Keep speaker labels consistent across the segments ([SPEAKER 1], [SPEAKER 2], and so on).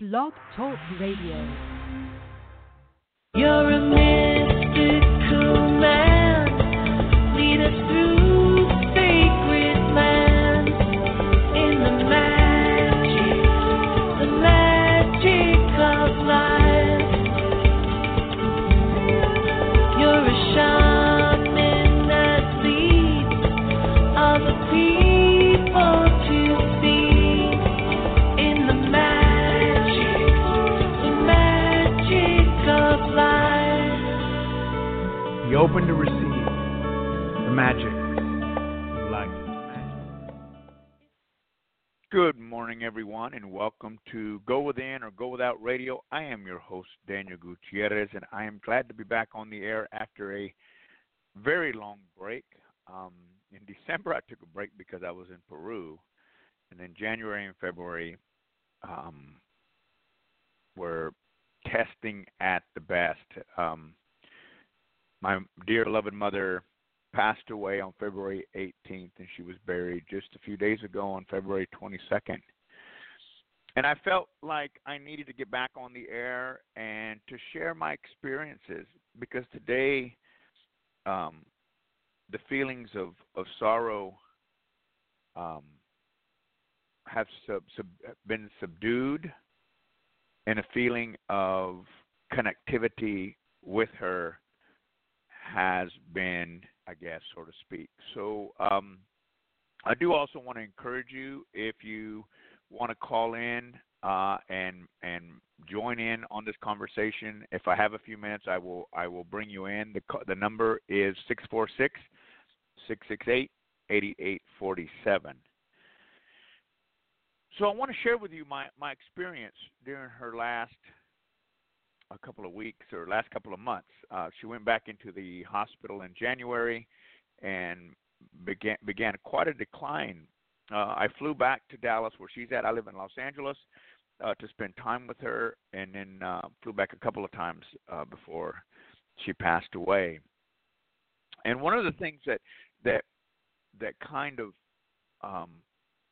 [SPEAKER 1] Blog Talk Radio.
[SPEAKER 2] You're a mystical
[SPEAKER 3] open to receive the magic of.
[SPEAKER 4] Good morning, everyone, and welcome to Go Within or Go Without Radio. I am your host, Daniel Gutierrez, and I am glad to be back on the air after a very long break. Um, in December, I took a break because I was in Peru, and then January and February um, were testing at the best. Um, my dear, loved mother passed away on February 18th, and she was buried just a few days ago on February 22nd. And I felt like I needed to get back on the air and to share my experiences because today, um, the feelings of, of sorrow um, have sub, sub, been subdued, and a feeling of connectivity with her has been, I guess, so to speak. So um, I do also want to encourage you if you want to call in uh, and and join in on this conversation. If I have a few minutes, I will I will bring you in. The the number is six four six six six eight eighty eight forty seven. So I want to share with you my my experience during her last a couple of weeks or last couple of months. Uh, she went back into the hospital in January and began began quite a decline. Uh, I flew back to Dallas, where she's at. I live in Los Angeles uh, to spend time with her, and then uh, flew back a couple of times uh, before she passed away. And one of the things that that that kind of um,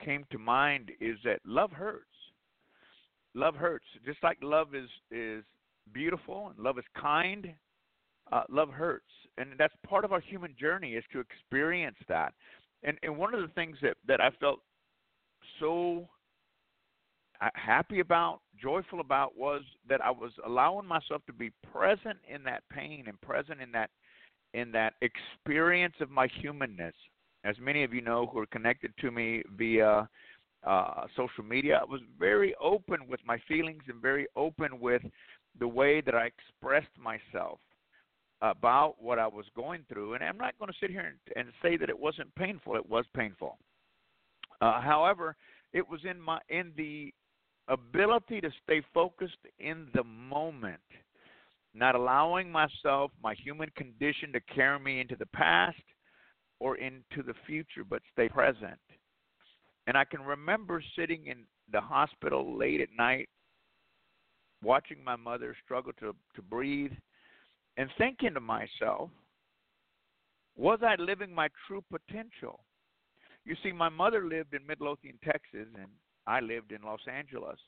[SPEAKER 4] came to mind is that love hurts. Love hurts, just like love is is beautiful and love is kind. Uh, love hurts, and that's part of our human journey is to experience that. And and one of the things that that I felt so uh, happy about, joyful about, was that I was allowing myself to be present in that pain and present in that in that experience of my humanness. As many of you know who are connected to me via uh, social media, I was very open with my feelings and very open with the way that I expressed myself about what I was going through. And I'm not going to sit here and, and say that it wasn't painful. It was painful. Uh, however, it was in my in the ability to stay focused in the moment, not allowing myself, my human condition, to carry me into the past or into the future, but stay present. And I can remember sitting in the hospital late at night watching my mother struggle to to breathe and thinking to myself was i living my true potential? You see my mother lived in midlothian texas and i lived in los angeles.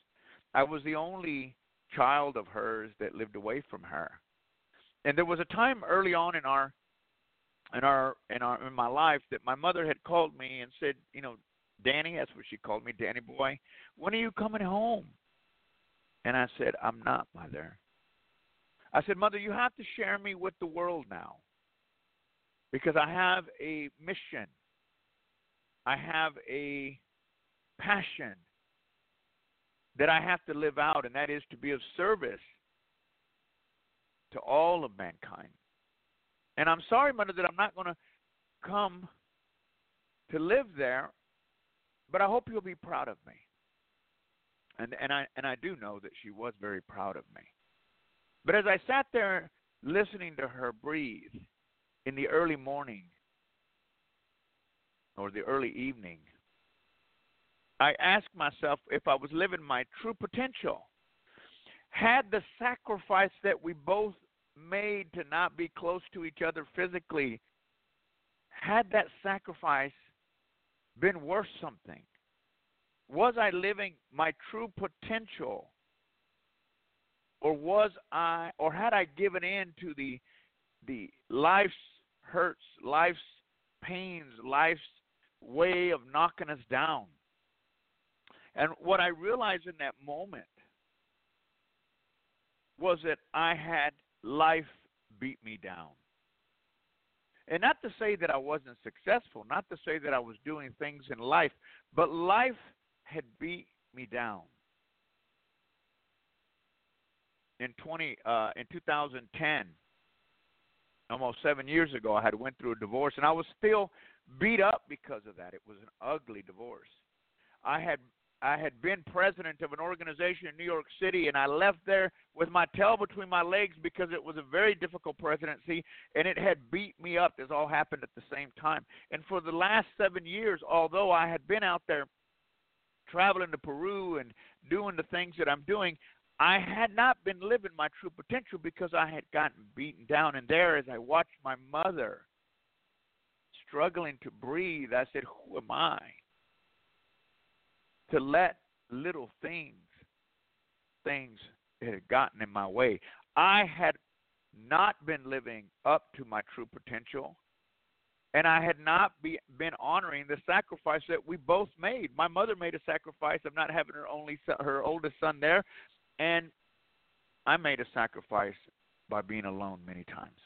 [SPEAKER 4] I was the only child of hers that lived away from her. And there was a time early on in our in our in our in my life that my mother had called me and said you know danny that's what she called me danny boy when are you coming home and I said, I'm not, Mother. I said, Mother, you have to share me with the world now because I have a mission. I have a passion that I have to live out, and that is to be of service to all of mankind. And I'm sorry, Mother, that I'm not going to come to live there, but I hope you'll be proud of me and and I and I do know that she was very proud of me. But as I sat there listening to her breathe in the early morning or the early evening, I asked myself if I was living my true potential. Had the sacrifice that we both made to not be close to each other physically, had that sacrifice been worth something? Was I living my true potential or was I or had I given in to the the life's hurts, life's pains, life's way of knocking us down? And what I realized in that moment was that I had life beat me down. And not to say that I wasn't successful, not to say that I was doing things in life, but life had beat me down. In 20 uh, in 2010, almost 7 years ago, I had went through a divorce and I was still beat up because of that. It was an ugly divorce. I had I had been president of an organization in New York City, and I left there with my tail between my legs because it was a very difficult presidency, and it had beat me up. This all happened at the same time. And for the last seven years, although I had been out there traveling to Peru and doing the things that I'm doing, I had not been living my true potential because I had gotten beaten down. And there, as I watched my mother struggling to breathe, I said, Who am I? to let little things, things that had gotten in my way. I had not been living up to my true potential, and I had not be, been honoring the sacrifice that we both made. My mother made a sacrifice of not having her only son, her oldest son there, and I made a sacrifice by being alone many times.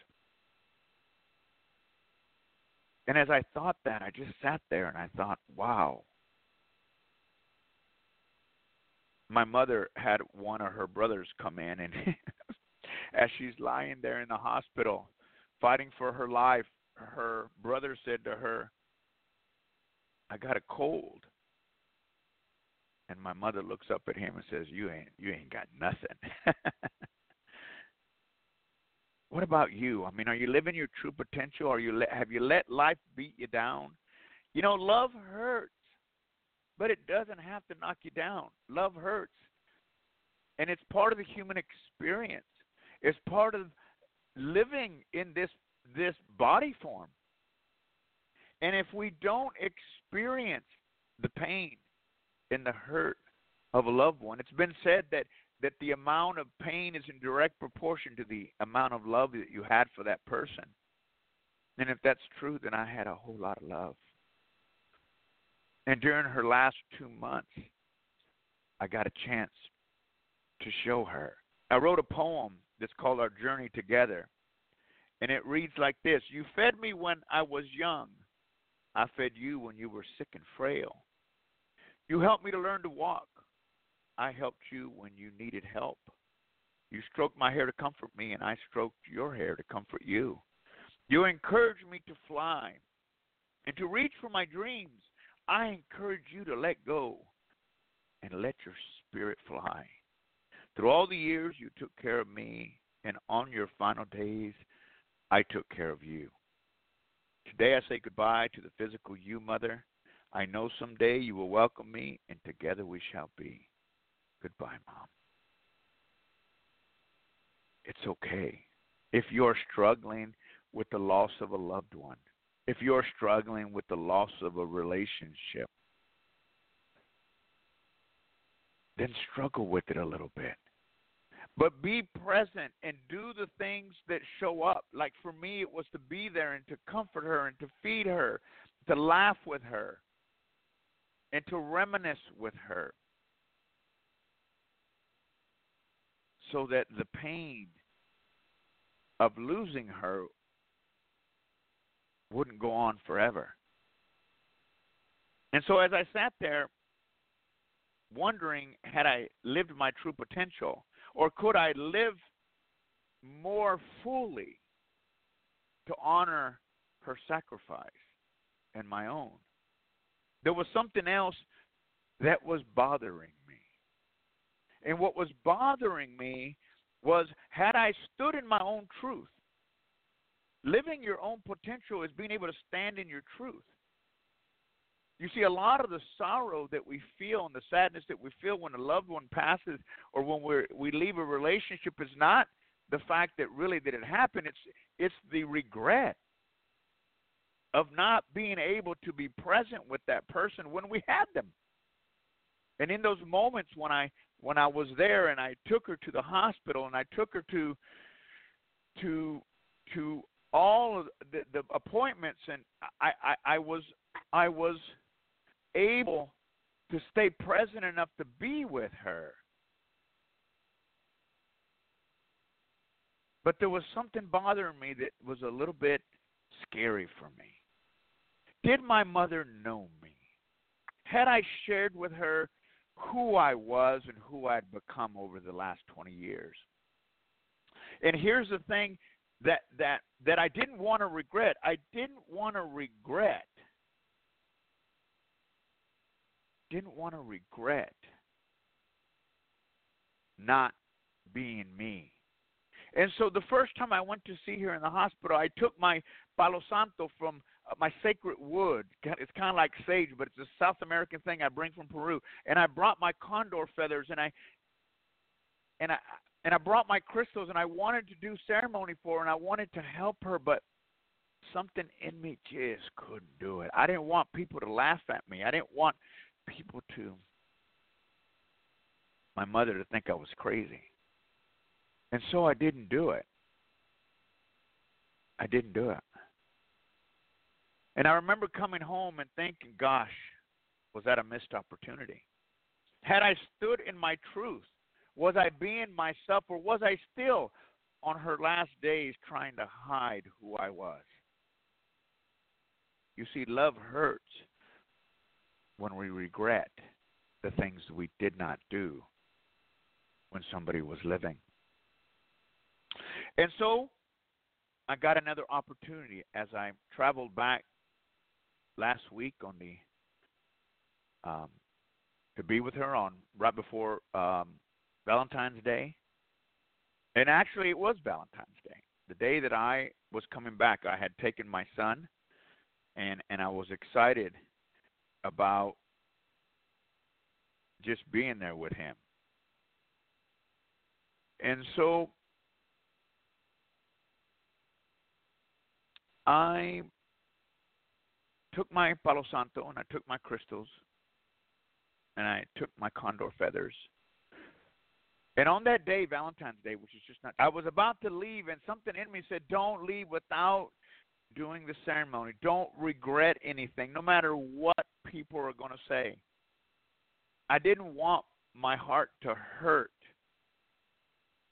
[SPEAKER 4] And as I thought that, I just sat there and I thought, wow, my mother had one of her brothers come in and as she's lying there in the hospital fighting for her life her brother said to her i got a cold and my mother looks up at him and says you ain't you ain't got nothing what about you i mean are you living your true potential are you have you let life beat you down you know love hurts but it doesn't have to knock you down. Love hurts. And it's part of the human experience. It's part of living in this this body form. And if we don't experience the pain and the hurt of a loved one, it's been said that that the amount of pain is in direct proportion to the amount of love that you had for that person. And if that's true, then I had a whole lot of love. And during her last two months, I got a chance to show her. I wrote a poem that's called Our Journey Together. And it reads like this You fed me when I was young. I fed you when you were sick and frail. You helped me to learn to walk. I helped you when you needed help. You stroked my hair to comfort me, and I stroked your hair to comfort you. You encouraged me to fly and to reach for my dreams. I encourage you to let go and let your spirit fly. Through all the years, you took care of me, and on your final days, I took care of you. Today, I say goodbye to the physical you, Mother. I know someday you will welcome me, and together we shall be. Goodbye, Mom. It's okay. If you're struggling with the loss of a loved one, if you're struggling with the loss of a relationship, then struggle with it a little bit. But be present and do the things that show up. Like for me, it was to be there and to comfort her and to feed her, to laugh with her, and to reminisce with her. So that the pain of losing her wouldn't go on forever. And so as I sat there wondering had I lived my true potential or could I live more fully to honor her sacrifice and my own. There was something else that was bothering me. And what was bothering me was had I stood in my own truth, Living your own potential is being able to stand in your truth. You see, a lot of the sorrow that we feel and the sadness that we feel when a loved one passes or when we we leave a relationship is not the fact that really that it happened. It's it's the regret of not being able to be present with that person when we had them. And in those moments when I when I was there and I took her to the hospital and I took her to to to all of the, the appointments and I, I I was I was able to stay present enough to be with her. But there was something bothering me that was a little bit scary for me. Did my mother know me? Had I shared with her who I was and who I'd become over the last 20 years? And here's the thing that that that I didn't want to regret. I didn't want to regret. Didn't want to regret not being me. And so the first time I went to see her in the hospital, I took my Palo Santo from uh, my sacred wood. It's kind of like sage, but it's a South American thing I bring from Peru. And I brought my condor feathers, and I and I and I brought my crystals, and I wanted to do ceremony for her, and I wanted to help her, but something in me just couldn't do it. I didn't want people to laugh at me. I didn't want people to my mother to think I was crazy. And so I didn't do it. I didn't do it. And I remember coming home and thinking, gosh, was that a missed opportunity? Had I stood in my truth, was I being myself or was I still on her last days trying to hide who I was? You see, love hurts when we regret the things we did not do when somebody was living. And so I got another opportunity as I traveled back last week on the um, to be with her on right before um, Valentine's Day. And actually, it was Valentine's Day. The day that I was coming back, I had taken my son, and and I was excited about just being there with him. And so I took my Palo Santo and I took my crystals and I took my condor feathers. And on that day, Valentine's Day, which is just not, I was about to leave, and something in me said, Don't leave without doing the ceremony. Don't regret anything, no matter what people are going to say. I didn't want my heart to hurt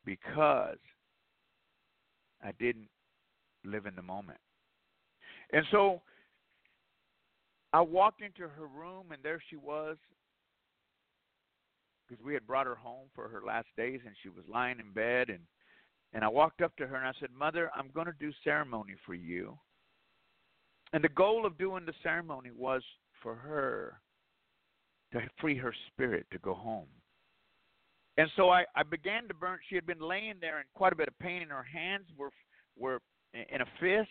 [SPEAKER 4] because I didn't live in the moment. And so I walked into her room, and there she was, because we had brought her home for her last days, and she was lying in bed. And and I walked up to her and I said, "Mother, I'm going to do ceremony for you." And the goal of doing the ceremony was for her to free her spirit to go home. And so I, I began to burn. She had been laying there in quite a bit of pain, and her hands were were in a fist.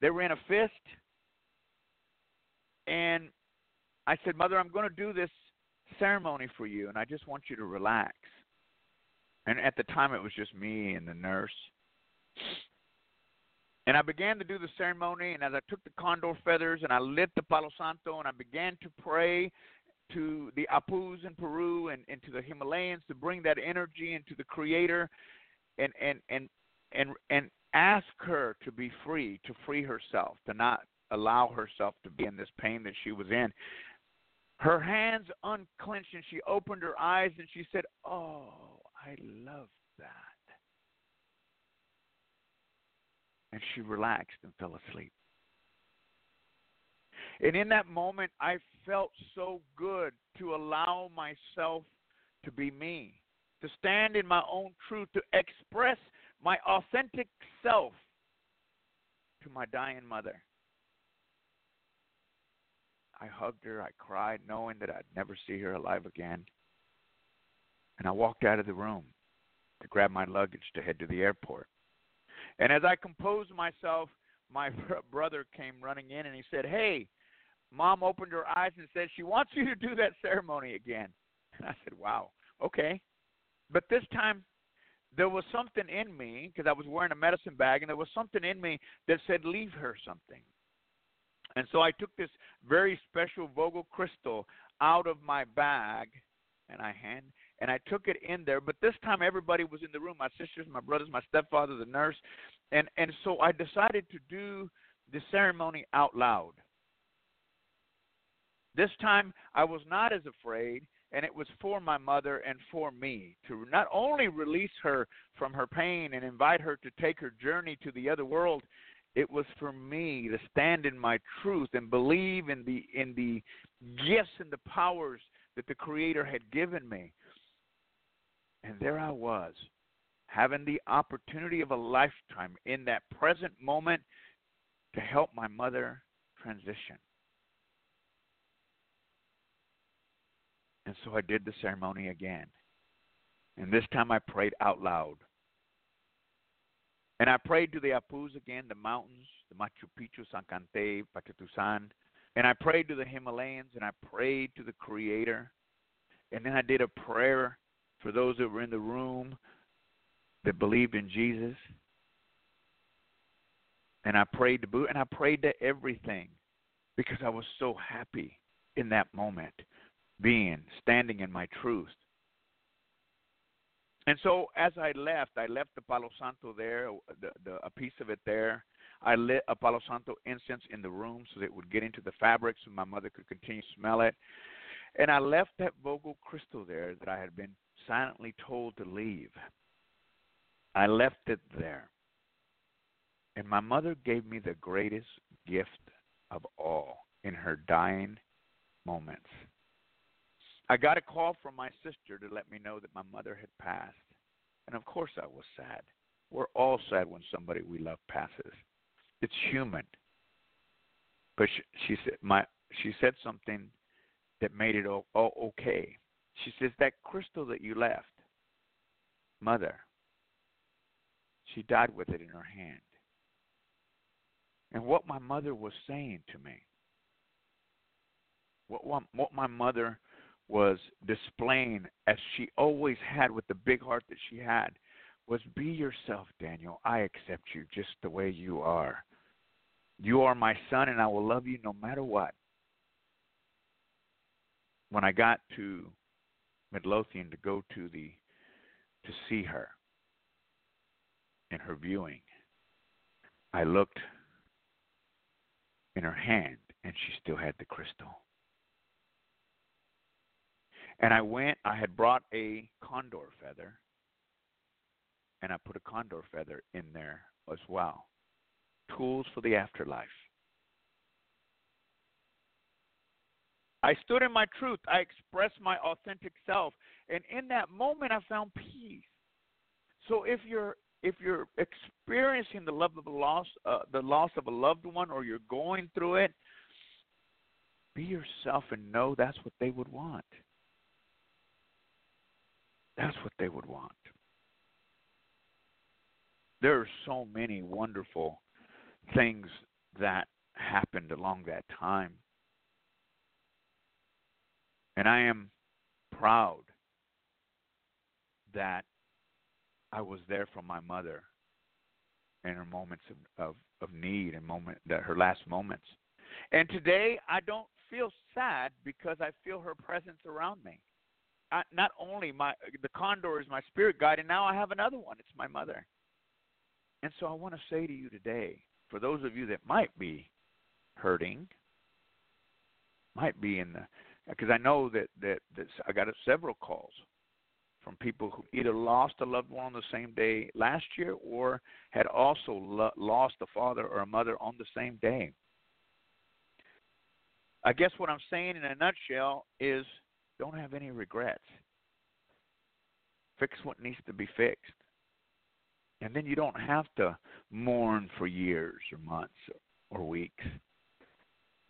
[SPEAKER 4] They were in a fist. And I said, Mother, I'm going to do this ceremony for you, and I just want you to relax. And at the time, it was just me and the nurse. And I began to do the ceremony, and as I took the condor feathers and I lit the Palo Santo, and I began to pray to the Apus in Peru and, and to the Himalayans to bring that energy into the Creator, and and and and and ask her to be free, to free herself, to not allow herself to be in this pain that she was in. Her hands unclenched and she opened her eyes and she said, Oh, I love that. And she relaxed and fell asleep. And in that moment, I felt so good to allow myself to be me, to stand in my own truth, to express my authentic self to my dying mother. I hugged her, I cried, knowing that I'd never see her alive again. And I walked out of the room to grab my luggage to head to the airport. And as I composed myself, my brother came running in and he said, Hey, mom opened her eyes and said, She wants you to do that ceremony again. And I said, Wow, okay. But this time, there was something in me, because I was wearing a medicine bag, and there was something in me that said, Leave her something. And so I took this very special Vogel crystal out of my bag and I hand and I took it in there. But this time everybody was in the room: my sisters, my brothers, my stepfather, the nurse, and and so I decided to do the ceremony out loud. This time I was not as afraid, and it was for my mother and for me to not only release her from her pain and invite her to take her journey to the other world. It was for me to stand in my truth and believe in the in the gifts and the powers that the Creator had given me. And there I was, having the opportunity of a lifetime in that present moment to help my mother transition. And so I did the ceremony again. And this time I prayed out loud. And I prayed to the Apus again, the mountains, the Machu Picchu, Salkantay, Pachatusan. And I prayed to the Himalayas and I prayed to the Creator. And then I did a prayer for those that were in the room that believed in Jesus. And I prayed to boot and I prayed to everything because I was so happy in that moment being, standing in my truth. And so as I left, I left the Palo Santo there, the, the, a piece of it there. I lit a Palo Santo incense in the room so that it would get into the fabric so my mother could continue to smell it. And I left that Vogel crystal there that I had been silently told to leave. I left it there. And my mother gave me the greatest gift of all in her dying moments. I got a call from my sister to let me know that my mother had passed. And of course I was sad. We're all sad when somebody we love passes. It's human. But she, she said my she said something that made it all, all okay. She says that crystal that you left, mother, she died with it in her hand. And what my mother was saying to me, what what, what my mother was displaying as she always had with the big heart that she had was be yourself, Daniel. I accept you just the way you are. You are my son and I will love you no matter what. When I got to Midlothian to go to the to see her in her viewing, I looked in her hand and she still had the crystal. And I went, I had brought a condor feather, and I put a condor feather in there as well. Tools for the afterlife. I stood in my truth. I expressed my authentic self, and in that moment, I found peace. So if you're if you're experiencing the love of the loss, uh, the loss of a loved one, or you're going through it, be yourself and know that's what they would want. That's what they would want. There are so many wonderful things that happened along that time. And I am proud that I was there for my mother in her moments of, of, of need and moment that her last moments. And today I don't feel sad because I feel her presence around me. I, not only my the condor is my spirit guide, and now I have another one. It's my mother. And so I want to say to you today, for those of you that might be hurting, might be in the Uh, because I know that that that I got several calls from people who either lost a loved one on the same day last year or had also lo- lost a father or a mother on the same day. I guess what I'm saying in a nutshell is don't have any regrets. Fix what needs to be fixed. And then you don't have to mourn for years or months or weeks.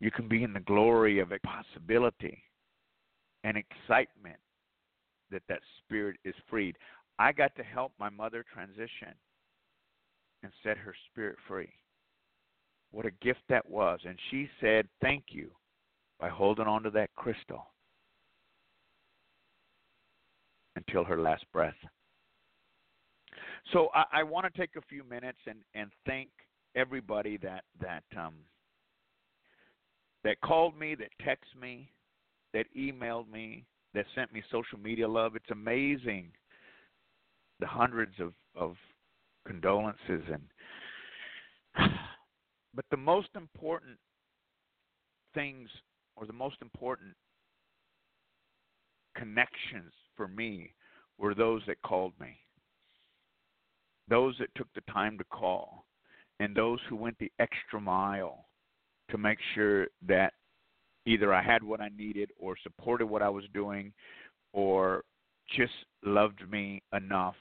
[SPEAKER 4] You can be in the glory of a possibility and excitement that that spirit is freed. I got to help my mother transition and set her spirit free. What a gift that was. And she said, Thank you by holding on to that crystal until her last breath. So I, I want to take a few minutes and, and thank everybody that that um, that called me, that texted me, that emailed me, that sent me social media love. It's amazing the hundreds of of condolences and but the most important things or the most important connections for me were those that called me those that took the time to call and those who went the extra mile to make sure that either I had what I needed or supported what I was doing or just loved me enough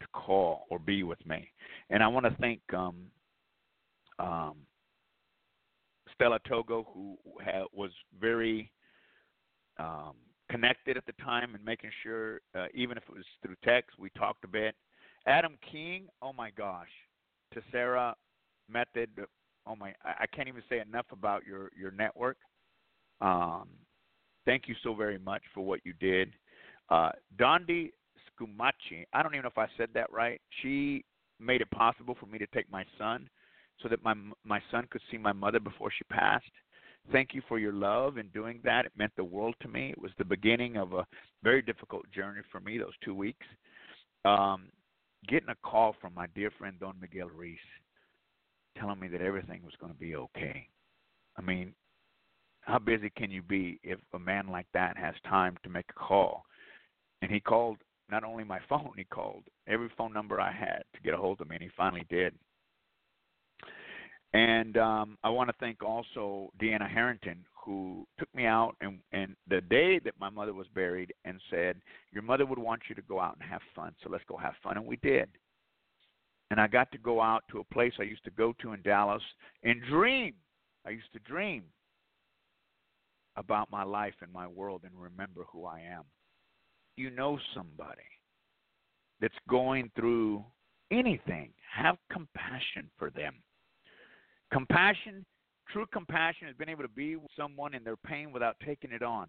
[SPEAKER 4] to call or be with me. And I want to thank um, um, Stella Togo, who ha- was very um, connected at the time and making sure, uh, even if it was through text, we talked a bit. Adam King, oh my gosh, to Sarah Method, oh my, I can't even say enough about your your network. Um, thank you so very much for what you did. Uh, Dondi Scumaci, I don't even know if I said that right. She made it possible for me to take my son so that my my son could see my mother before she passed. Thank you for your love in doing that. It meant the world to me. It was the beginning of a very difficult journey for me those two weeks. Um, getting a call from my dear friend Don Miguel Ruiz telling me that everything was going to be okay. I mean, how busy can you be if a man like that has time to make a call? And he called not only my phone, he called every phone number I had to get a hold of me, and he finally did. And um, I want to thank also Deanna Harrington, who took me out and, and the day that my mother was buried and said, Your mother would want you to go out and have fun, so let's go have fun. And we did. And I got to go out to a place I used to go to in Dallas and dream. I used to dream about my life and my world and remember who I am. You know somebody that's going through anything, have compassion for them. Compassion, true compassion, is being able to be with someone in their pain without taking it on.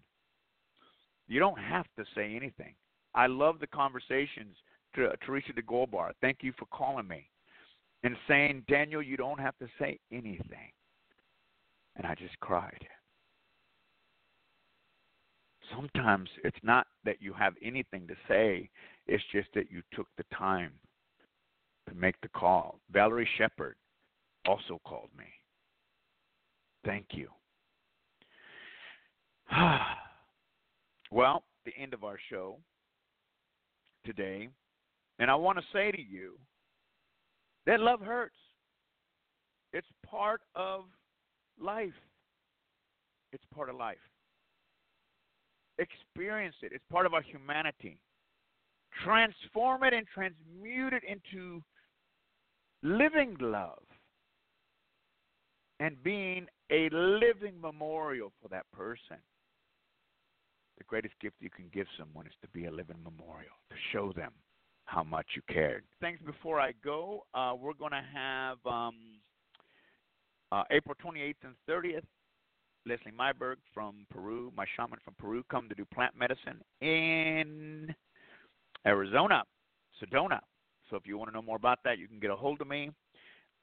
[SPEAKER 4] You don't have to say anything. I love the conversations. Teresa de Golbar, thank you for calling me and saying, Daniel, you don't have to say anything. And I just cried sometimes it's not that you have anything to say, it's just that you took the time to make the call. Valerie Shepard also called me. Thank you. well, the end of our show today. And I want to say to you that love hurts. It's part of life. It's part of life experience it. It's part of our humanity. Transform it and transmute it into living love and being a living memorial for that person. The greatest gift you can give someone is to be a living memorial, to show them how much you cared. Thanks. Before I go, uh, we're going to have um, uh, April 28th and 30th Leslie Myberg from Peru, my shaman from Peru, come to do plant medicine in Arizona, Sedona. So if you want to know more about that, you can get a hold of me.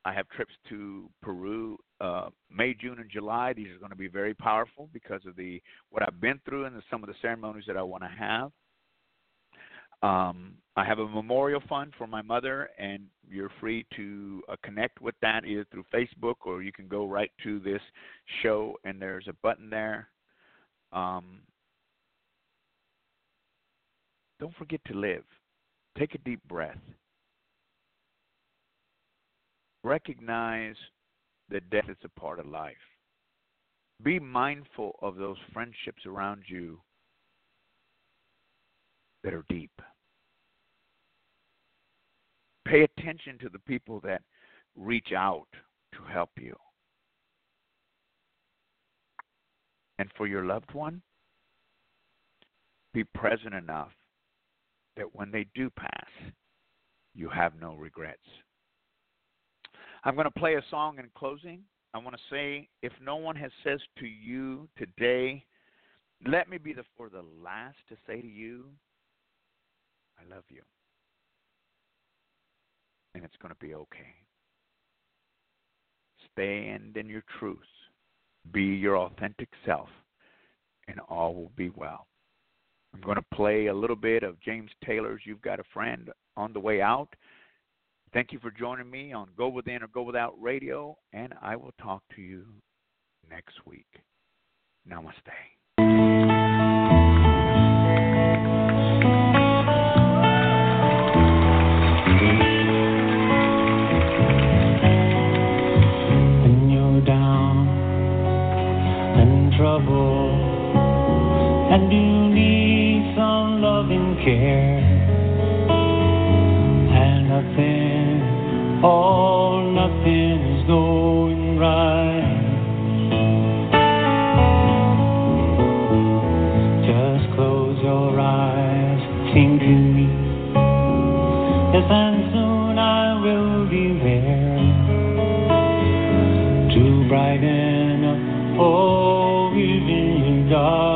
[SPEAKER 4] I have trips to Peru uh, May, June, and July. These are going to be very powerful because of the what I've been through and the, some of the ceremonies that I want to have. Um, I have a memorial fund for my mother, and you're free to uh, connect with that either through Facebook or you can go right to this show, and there's a button there. Um, don't forget to live. Take a deep breath. Recognize that death is a part of life. Be mindful of those friendships around you that are deep. Pay attention to the people that reach out to help you. And for your loved one, be present enough that when they do pass, you have no regrets. I'm going to play a song in closing. I want to say if no one has says to you today, let me be the for the last to say to you, I love you. And it's going to be okay. Stand in your truth. Be your authentic self, and all will be well. I'm going to play a little bit of James Taylor's You've Got a Friend on the way out. Thank you for joining me on Go Within or Go Without Radio, and I will talk to you next week. Namaste.
[SPEAKER 5] Care. And nothing all nothing is going right. Just close your eyes think to me. Yes and soon I will be there to brighten up oh even darkest